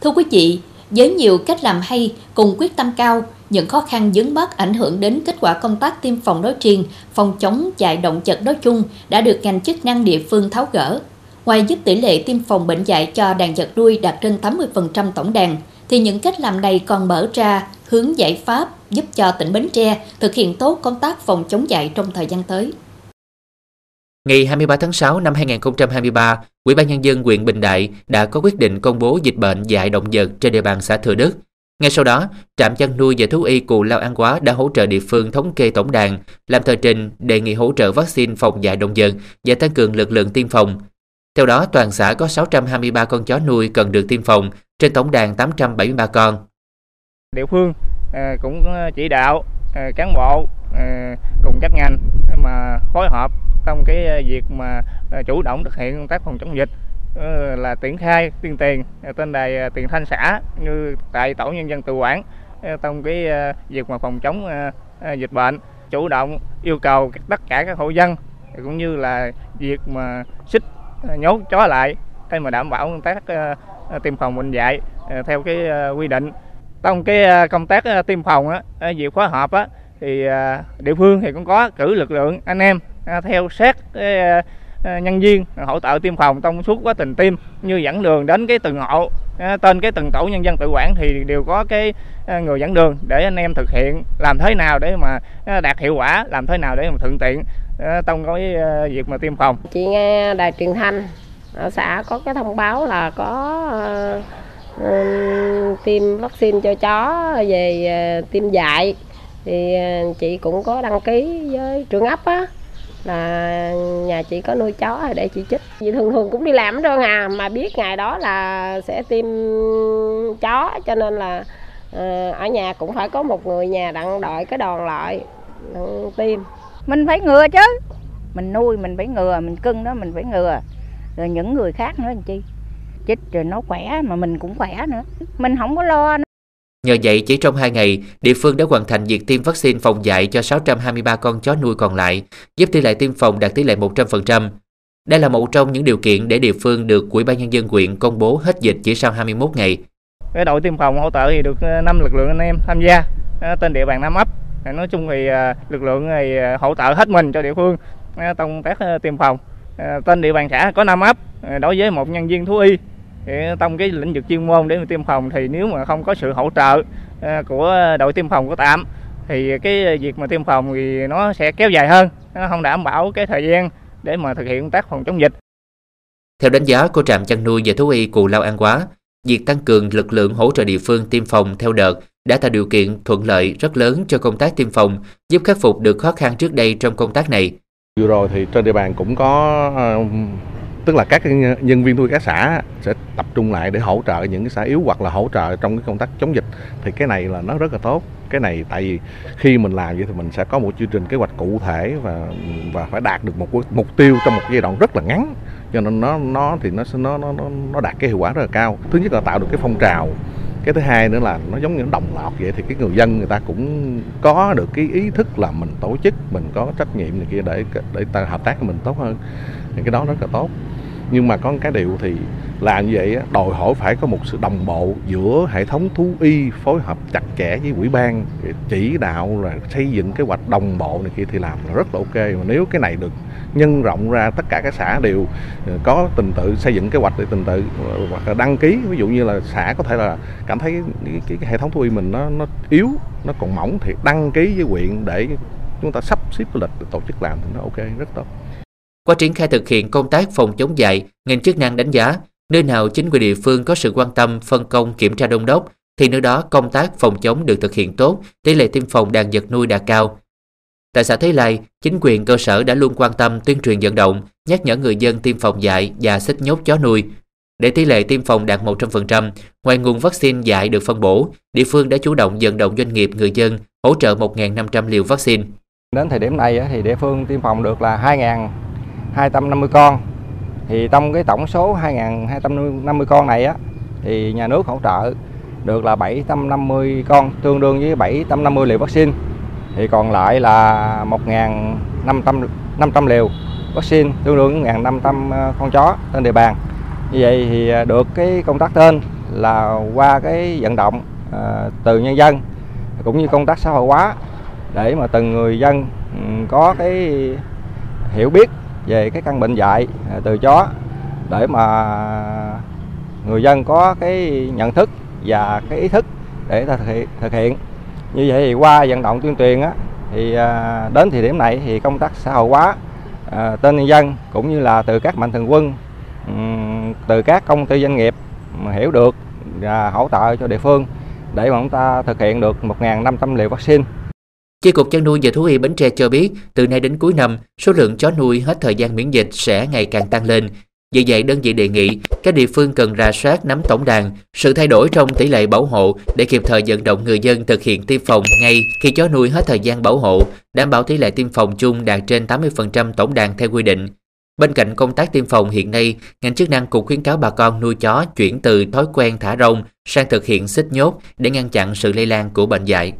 Thưa quý vị, với nhiều cách làm hay cùng quyết tâm cao, những khó khăn dướng mắt ảnh hưởng đến kết quả công tác tiêm phòng nói riêng, phòng chống dại động vật nói chung đã được ngành chức năng địa phương tháo gỡ. Ngoài giúp tỷ lệ tiêm phòng bệnh dạy cho đàn vật nuôi đạt trên 80% tổng đàn, thì những cách làm này còn mở ra hướng giải pháp giúp cho tỉnh Bến Tre thực hiện tốt công tác phòng chống dạy trong thời gian tới. Ngày 23 tháng 6 năm 2023, Ủy ban Nhân dân huyện Bình Đại đã có quyết định công bố dịch bệnh dạy động vật trên địa bàn xã Thừa Đức. Ngay sau đó, trạm chăn nuôi và thú y Cù Lao An Quá đã hỗ trợ địa phương thống kê tổng đàn, làm tờ trình đề nghị hỗ trợ vaccine phòng dạy động vật và tăng cường lực lượng tiêm phòng. Theo đó, toàn xã có 623 con chó nuôi cần được tiêm phòng trên tổng đàn 873 con. Địa phương à, cũng à, chỉ đạo à, cán bộ cùng các ngành mà phối hợp trong cái ờ, việc mà ờ, chủ động thực hiện công tác phòng chống dịch. Ờ, là triển khai tuyên tiền trên đài tiền thanh xã, như tại tổ nhân dân tự quản trong cái việc mà phòng chống dịch bệnh, chủ động yêu cầu tất cả các hộ dân, cũng như là việc mà xích nhốt chó lại để mà đảm bảo công tác tiêm phòng bệnh dạy theo cái quy định. Trong cái công tác tiêm phòng á việc phối hợp á, thì địa phương thì cũng có cử lực lượng anh em À, theo sát cái à, à, nhân viên hỗ trợ tiêm phòng trong suốt quá trình tiêm như dẫn đường đến cái từng hộ tên cái từng tổ nhân dân tự quản thì đều có cái người dẫn đường để anh em thực hiện làm thế nào để mà đạt hiệu quả làm thế nào để mà thuận tiện trong cái việc mà tiêm phòng. Chị nghe đài truyền thanh ở xã có cái thông báo là có uh, tiêm vaccine cho chó về uh, tiêm dạy. Thì uh, chị cũng có đăng ký với trưởng ấp á là nhà chị có nuôi chó để chị chích. Chị thường thường cũng đi làm rồi à mà biết ngày đó là sẽ tiêm chó, cho nên là ờ, ở nhà cũng phải có một người nhà đặng đợi cái đòn lại tiêm. Mình phải ngừa chứ. Mình nuôi mình phải ngừa, mình cưng đó mình phải ngừa. Rồi những người khác nữa làm chi? Chích rồi nó khỏe mà mình cũng khỏe nữa. Mình không có lo nữa. Nhờ vậy, chỉ trong 2 ngày, địa phương đã hoàn thành việc tiêm vaccine phòng dạy cho 623 con chó nuôi còn lại, giúp tỷ lệ tiêm phòng đạt tỷ lệ 100%. Đây là một trong những điều kiện để địa phương được Ủy ban nhân dân huyện công bố hết dịch chỉ sau 21 ngày. Cái đội tiêm phòng hỗ trợ thì được ờ, 5 lực lượng anh em tham gia ờ, trên địa bàn Nam ấp. Nói chung thì ờ, lực lượng thì hỗ trợ hết mình cho địa phương trong các tiêm phòng. Trên địa bàn xã có 5 ấp đối với một nhân viên thú y trong cái lĩnh vực chuyên môn để mà tiêm phòng thì nếu mà không có sự hỗ trợ của đội tiêm phòng của tạm thì cái việc mà tiêm phòng thì nó sẽ kéo dài hơn nó không đảm bảo cái thời gian để mà thực hiện công tác phòng chống dịch theo đánh giá của trạm chăn nuôi và thú y Cù Lao An Quá, việc tăng cường lực lượng hỗ trợ địa phương tiêm phòng theo đợt đã tạo điều kiện thuận lợi rất lớn cho công tác tiêm phòng, giúp khắc phục được khó khăn trước đây trong công tác này. Vừa rồi thì trên địa bàn cũng có tức là các nhân viên nuôi các xã sẽ tập trung lại để hỗ trợ những cái xã yếu hoặc là hỗ trợ trong cái công tác chống dịch. Thì cái này là nó rất là tốt. Cái này tại vì khi mình làm vậy thì mình sẽ có một chương trình kế hoạch cụ thể và và phải đạt được một mục tiêu trong một giai đoạn rất là ngắn. Cho nên nó nó thì nó nó nó nó đạt cái hiệu quả rất là cao. Thứ nhất là tạo được cái phong trào cái thứ hai nữa là nó giống như đồng lọt vậy, thì cái người dân người ta cũng có được cái ý thức là mình tổ chức, mình có trách nhiệm này kia để để ta hợp tác với mình tốt hơn. Thì cái đó rất là tốt nhưng mà có một cái điều thì làm như vậy đòi hỏi phải có một sự đồng bộ giữa hệ thống thú y phối hợp chặt chẽ với quỹ ban chỉ đạo là xây dựng kế hoạch đồng bộ này kia thì làm là rất là ok. Mà nếu cái này được nhân rộng ra tất cả các xã đều ờ, có tình tự xây dựng kế hoạch để tình tự ờ, hoặc là đăng ký. Ví dụ như là xã có thể là cảm thấy cái, cái, cái hệ thống thú y mình nó nó yếu nó còn mỏng thì đăng ký với huyện để chúng ta sắp xếp lịch để tổ chức làm thì nó ok rất tốt qua triển khai thực hiện công tác phòng chống dạy, ngành chức năng đánh giá nơi nào chính quyền địa phương có sự quan tâm, phân công, kiểm tra đông đốc thì nơi đó công tác phòng chống được thực hiện tốt, tỷ lệ tiêm phòng đàn vật nuôi đạt cao. Tại xã Thế Lai, chính quyền cơ sở đã luôn quan tâm tuyên truyền vận động, nhắc nhở người dân tiêm phòng dạy và xích nhốt chó nuôi. Để tỷ lệ tiêm phòng đạt 100%, ngoài nguồn vaccine dạy được phân bổ, địa phương đã chủ động vận động doanh nghiệp người dân hỗ trợ 1.500 liều vaccine. Đến thời điểm này thì địa phương tiêm phòng được là 2.000 250 con. Thì trong cái tổng số 2.250 con này á, thì nhà nước hỗ trợ được là 750 con, tương đương với 750 liều vaccine. Thì còn lại là 1.500 500 liều vaccine, tương đương với 1.500 ờ, con chó trên địa bàn. Như vậy thì ờ, được cái công tác trên là qua cái vận động ờ, từ nhân dân cũng như công tác xã hội hóa để mà từng người dân ừ, có cái hiểu biết về cái căn bệnh dạy à, từ chó để mà người dân có cái nhận thức và cái ý thức để ta thực hiện, như vậy thì qua vận động tuyên truyền á thì à, đến thời điểm này thì công tác xã hội hóa à, tên nhân dân cũng như là từ các mạnh thường quân từ các công ty doanh nghiệp mà hiểu được và hỗ trợ cho địa phương để mà chúng ta thực hiện được 1.500 liều vaccine. Chi cục chăn nuôi và thú y Bến Tre cho biết, từ nay đến cuối năm, số lượng chó nuôi hết thời gian miễn dịch sẽ ngày càng tăng lên. Vì vậy, đơn vị đề nghị các địa phương cần rà soát nắm tổng đàn, sự thay đổi trong tỷ lệ bảo hộ để kịp thời vận động người dân thực hiện tiêm phòng ngay khi chó nuôi hết thời gian bảo hộ, đảm bảo tỷ lệ tiêm phòng chung đạt trên 80% tổng đàn theo quy định. Bên cạnh công tác tiêm phòng hiện nay, ngành chức năng cũng khuyến cáo bà con nuôi chó chuyển từ thói quen thả rông sang thực hiện xích nhốt để ngăn chặn sự lây lan của bệnh dạy.